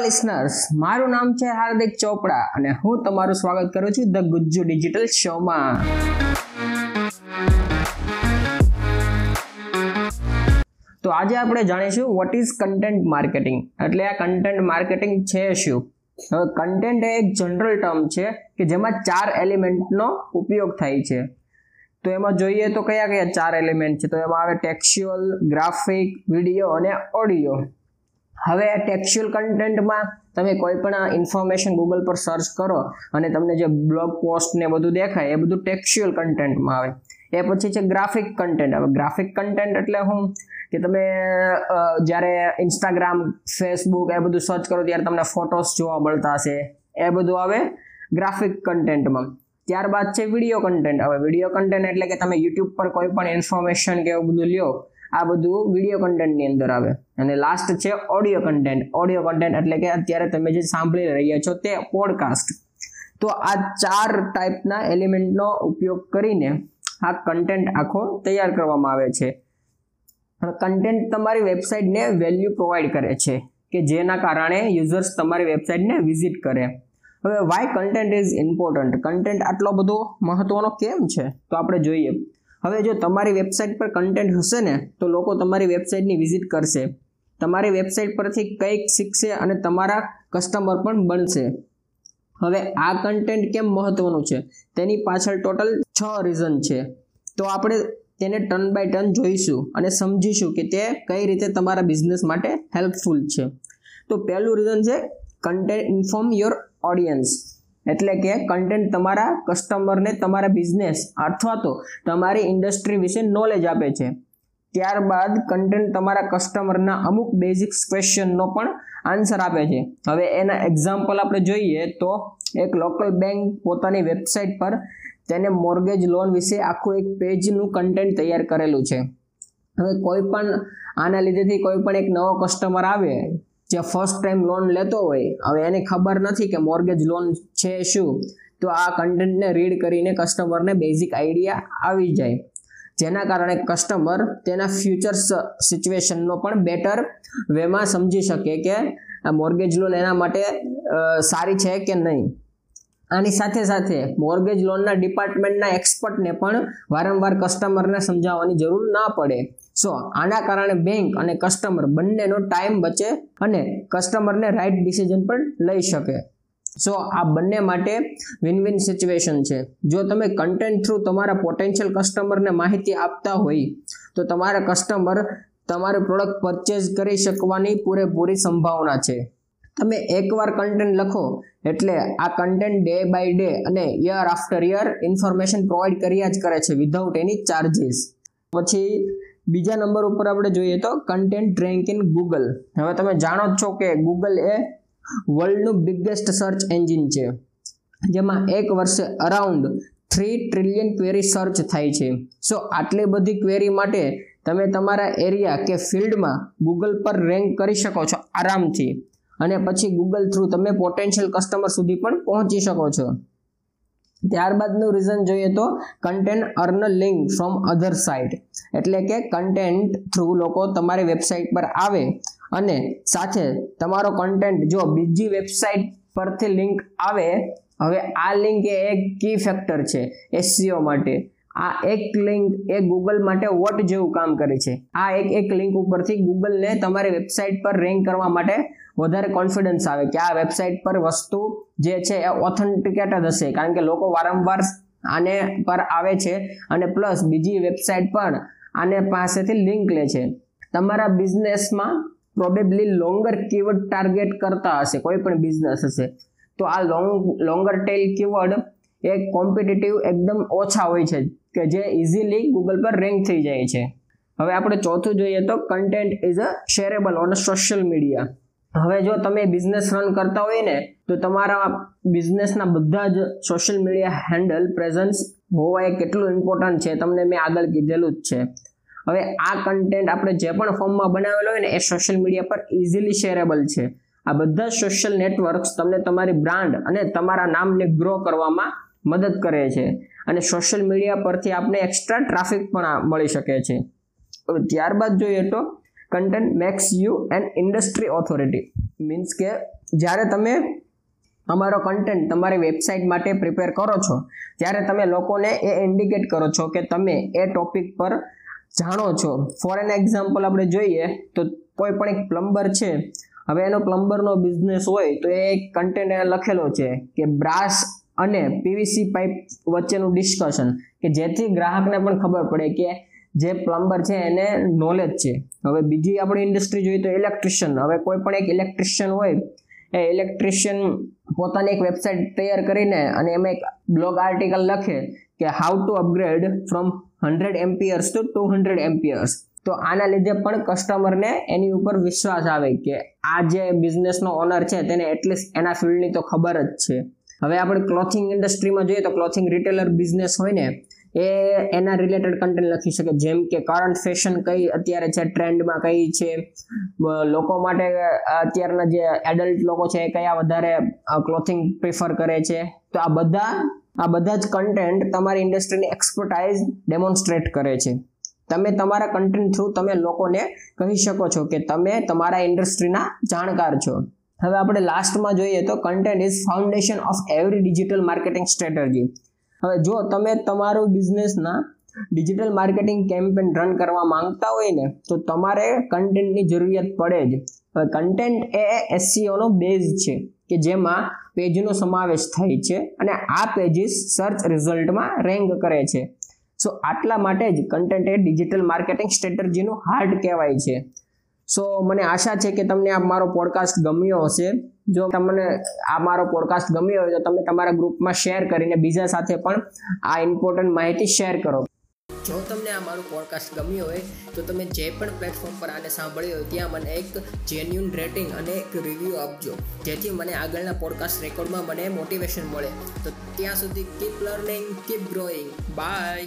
Listeners મારું નામ છે હાર્દિક ચોપડા અને હું તમારું સ્વાગત કરું છું ધ ગુજ્જુ ડિજિટલ શોમાં તો આજે આપણે જાણીશું વોટ ઇઝ કન્ટેન્ટ માર્કેટિંગ એટલે આ કન્ટેન્ટ માર્કેટિંગ છે શું? હવે કન્ટેન્ટ એ એક જનરલ ટર્મ છે કે જેમાં ચાર એલિમેન્ટનો ઉપયોગ થાય છે. તો એમાં જોઈએ તો કયા કયા ચાર એલિમેન્ટ છે? તો એમાં આવે ટેક્સ્યુઅલ ગ્રાફિક વીડિયો અને ઓડિયો હવે ટેક્સ્યુઅલ કન્ટેન્ટમાં તમે કોઈ પણ ઇન્ફોર્મેશન ગૂગલ પર સર્ચ કરો અને તમને જે બ્લોગ પોસ્ટ ને બધું દેખાય, એ બધું ટેક્સ્યુઅલ કન્ટેન્ટમાં આવે. એ પછી છે ગ્રાફિક કન્ટેન્ટ હવે ગ્રાફિક કન્ટેન્ટ એટલે હું કે તમે જ્યારે ઇન્સ્ટાગ્રામ ફેસબુક એ બધું સર્ચ કરો ત્યારે તમને ફોટોસ જોવા મળતા હશે. એ બધું આવે ગ્રાફિક કન્ટેન્ટમાં ત્યારબાદ છે વીડિયો કન્ટેન્ટ હવે વીડિયો કન્ટેન્ટ એટલે કે તમે યુટ્યુબ પર કોઈ પણ ઇન્ફોર્મેશન કે એવું બધું લ્યો આ બધું વીડિયો કન્ટેન્ટની અંદર આવે. અને લાસ્ટ છે ઓડિયો કન્ટેન્ટ ઓડિયો કન્ટેન્ટ એટલે કે અત્યારે તમે જે સાંભળી રહ્યા છો તે પોડકાસ્ટ તો આ ચાર ટાઈપના એલિમેન્ટનો ઉપયોગ કરીને આ કન્ટેન્ટ આખો તૈયાર કરવામાં આવે છે. કન્ટેન્ટ તમારી વેબસાઇટને વેલ્યુ પ્રોવાઈડ કરે છે કે જેના કારણે યુઝર્સ તમારી વેબસાઇટને વિઝિટ કરે. હવે why content is important content આટલો બધો મહત્વનો કેમ છે? તો આપણે જોઈએ. હવે જો તમારી વેબસાઇટ પર કન્ટેન્ટ હશે ને, તો લોકો તમારી વેબસાઇટની વિઝિટ કરશે. તમારી વેબસાઇટ પરથી કંઈક શીખશે અને તમારા કસ્ટમર પણ બનશે. હવે આ કન્ટેન્ટ કેમ મહત્વનું છે? તેની પાછળ ટોટલ છ રીઝન છે. તો આપણે તેને ટર્ન બાય ટર્ન જોઈશું અને સમજીશું કે તે કઈ રીતે તમારા બિઝનેસ માટે હેલ્પફુલ છે. તો પહેલું રીઝન છે કન્ટેન્ટ ઇન્ફોર્મ યોર ઓડિયન્સ એટલે કે કન્ટેન્ટ તમારા કસ્ટમરને તમારા બિઝનેસ અથવા તો તમારી ઇન્ડસ્ટ્રી વિશે નોલેજ આપે છે. ત્યારબાદ કન્ટેન્ટ તમારા કસ્ટમરના અમુક બેઝિક્સ ક્વેશ્ચનનો પણ આન્સર આપે છે. હવે એના એક્ઝામ્પલ આપણે જોઈએ તો એક લોકલ બેંક પોતાની વેબસાઇટ પર તેને મોર્ગેજ લોન વિશે આખું એક પેજનું કન્ટેન્ટ તૈયાર કરેલું છે. હવે કોઈ પણ આના લીધેથી કોઈ પણ એક નવો કસ્ટમર આવે જે ફર્સ્ટ ટાઈમ લોન લેતો હોય, હવે એને ખબર નથી કે મોર્ગેજ લોન છે શું, તો આ કન્ટેન્ટને રીડ કરીને કસ્ટમરને બેઝિક આઈડિયા આવી જાય. જેના કારણે કસ્ટમર તેના ફ્યુચર સિચ્યુએશનનો પણ બેટર વેમાં સમજી શકે કે મોર્ગેજ લોન એના માટે સારી છે કે નહીં. આની સાથે સાથે મોર્ગેજ લોનના ડિપાર્ટમેન્ટના એક્સપર્ટને પણ વારંવાર કસ્ટમરને સમજાવવાની જરૂર ના પડે. સો આના કારણે બેંક અને કસ્ટમર બંનેનો ટાઈમ બચે અને કસ્ટમરને રાઈટ ડિસિઝન પણ લઈ શકે. સો આ બંને માટે વિન વિન સિચ્યુએશન છે. જો તમે કન્ટેન્ટ થ્રુ તમારા પોટેન્શિયલ કસ્ટમરને માહિતી આપતા હોય, તો તમારા કસ્ટમર તમારું પ્રોડક્ટ પરચેઝ કરી શકવાની પૂરેપૂરી સંભાવના છે. તમે એકવાર કન્ટેન્ટ લખો, એટલે આ કન્ટેન્ટ ડે બાય ડે અને year after year information provide કર્યા જ કરે છે વિધાઉટ એની ચાર્જીસ પછી બીજા નંબર ઉપર આપણે જોઈએ તો કન્ટેન્ટ રેન્ક ઇન ગૂગલ હવે તમે જાણો જ છો કે ગૂગલ એ વર્લ્ડનું બિગેસ્ટ સર્ચ એન્જિન છે, જેમાં એક વર્ષે around three trillion query search થાય છે. સો આટલી બધી ક્વેરી માટે તમે તમારા એરિયા કે ફિલ્ડમાં ગૂગલ પર રેન્ક કરી શકો છો આરામથી. અને પછી ગૂગલ થ્રુ તમે પોટેન્શિયલ કસ્ટમર સુધી પણ પહોંચી શકો છો. ત્યારબાદનું રીઝન જોઈએ તો content earn link from other site એટલે કે કન્ટેન્ટ થ્રુ લોકો તમારી વેબસાઇટ પર આવે અને સાથે તમારો કન્ટેન્ટ જો બીજી વેબસાઇટ પરથી લિંક આવે, હવે આ લિંક એ એક કી ફેક્ટર છે એસસીઓ માટે. આ એક લિંક એ ગૂગલ માટે વોટ જેવું કામ કરે છે. આ એક એક લિંક ઉપરથી ગૂગલને તમારી વેબસાઇટ પર રેન્ક કરવા માટે વધારે કોન્ફિડન્સ આવે કે આ વેબસાઇટ પર વસ્તુ જે છે એ ઓથેન્ટિકેટ જ હશે. કારણ કે લોકો વારંવાર આને પર આવે છે અને પ્લસ બીજી વેબસાઇટ પણ આને પાસેથી લિંક લે છે. તમારા બિઝનેસમાં પ્રોબેબલી લોંગર કીવર્ડ ટાર્ગેટ કરતા હશે, કોઈ પણ બિઝનેસ હશે. તો આ લોંગ લોંગર ટેલ કીવર્ડ એ કોમ્પિટિટિવ એકદમ ઓછા હોય છે કે જે ઇઝીલી ગૂગલ પર રેન્ક થઈ જાય છે. હવે આપણે ચોથું જોઈએ તો content is a shareable on social media હવે જો તમે બિઝનેસ રન કરતા હોય ને, તો તમારા બિઝનેસના બધા જ સોશિયલ મીડિયા હેન્ડલ પ્રેઝન્સ હોવા એ કેટલું ઇમ્પોર્ટન્ટ છે, તમને મેં આગળ કીધેલું જ છે. હવે આ કન્ટેન્ટ આપણે જે પણ ફોર્મમાં બનાવેલો હોય ને, એ સોશિયલ મીડિયા પર ઇઝીલી શેરેબલ છે. આ બધા સોશિયલ નેટવર્ક્સ તમને તમારી બ્રાન્ડ અને તમારા નામને ગ્રો કરવામાં મદદ કરે છે. અને સોશિયલ મીડિયા પરથી આપણે એક્સ્ટ્રા ટ્રાફિક પણ મળી શકે છે. ત્યારબાદ જોઈએ તો content makes you an industry authority means કે જ્યારે તમે અમારો કન્ટેન્ટ તમારી વેબસાઇટ માટે પ્રિપેર કરો છો, ત્યારે તમે લોકોને એ ઇન્ડિકેટ કરો છો કે તમે એ ટોપિક પર જાણો છો. ફોર એન એક્ઝામ્પલ આપણે જોઈએ, તો કોઈ પણ એક પ્લમ્બર છે, હવે એનો પ્લમ્બરનો બિઝનેસ હોય, તો એ એક કન્ટેન્ટ એને લખેલો છે કે બ્રાસ અને પીવીસી પાઇપ વચ્ચેનું ડિસ્કશન કે જેથી ગ્રાહકને પણ ખબર પડે કે જે પ્લમ્બર છે એને નોલેજ છે. હવે બીજી આપણી ઇન્ડસ્ટ્રી જોઈએ તો ઇલેક્ટ્રિશિયન હવે કોઈ પણ એક ઇલેક્ટ્રિશિયન હોય, એ ઇલેક્ટ્રિશિયન પોતાની એક વેબસાઇટ તૈયાર કરીને અને એમાં એક બ્લોગ આર્ટિકલ લખે કે how to upgrade from hundred amperes to two hundred amperes તો આના લીધે પણ કસ્ટમરને એની ઉપર વિશ્વાસ આવે કે આ જે બિઝનેસનો ઓનર છે તેને એટલીસ્ટ એના ફિલ્ડની તો ખબર જ છે. હવે આપણે ક્લોથિંગ ઇન્ડસ્ટ્રીમાં જોઈએ તો ક્લોથિંગ રિટેલર બિઝનેસ હોય ને એ એના રિલેટેડ કન્ટેન્ટ લખી શકે. જેમ કે કરંટ ફેશન કઈ અત્યારે છે ટ્રેન્ડમાં કઈ છે. લોકો માટે અત્યારના જે એડલ્ટ લોકો છે, એ કયા વધારે ક્લોથિંગ પ્રિફર કરે છે. તો આ બધા આ બધા જ કન્ટેન્ટ તમારી ઇન્ડસ્ટ્રીની એક્સપર્ટાઇઝ ડેમોન્સ્ટ્રેટ કરે છે. તમે તમારા કન્ટેન્ટ થ્રુ તમે લોકોને કહી શકો છો કે તમે તમારા ઇન્ડસ્ટ્રીના જાણકાર છો. હવે આપણે લાસ્ટમાં જોઈએ તો content is foundation of every digital marketing strategy હવે જો તમે તમારું બિઝનેસના ડિજિટલ માર્કેટિંગ કેમ્પેન રન કરવા માંગતા હોય ને, તો તમારે કન્ટેન્ટની જરૂરિયાત પડે જ. હવે કન્ટેન્ટ એ એસસીઓનો બેઝ છે, કે જેમાં પેજનો સમાવેશ થાય છે અને આ પેજીસ સર્ચ રિઝલ્ટમાં રેન્ક કરે છે. સો આટલા માટે જ કન્ટેન્ટ એ ડિજિટલ માર્કેટિંગ સ્ટ્રેટર્જીનું હાર્ટ કહેવાય છે. સો મને આશા છે કે તમને આ મારો પોડકાસ્ટ ગમ્યો હશે. જો તમને આ મારો પોડકાસ્ટ ગમ્યો હોય તો તમે તમારા ગ્રુપમાં શેર કરીને બીજા સાથે પણ આ ઇમ્પોર્ટન્ટ માહિતી શેર કરો. જો તમને આ મારું પોડકાસ્ટ ગમ્યું હોય તો તમે જે પણ પ્લેટફોર્મ પર આને સાંભળ્યું હોય ત્યાં મને એક જેન્યુન રેટિંગ અને એક રિવ્યૂ આપજો. જેથી મને આગળના પોડકાસ્ટ રેકોર્ડમાં મને મોટિવેશન મળે. તો ત્યાં સુધી keep learning keep growing bye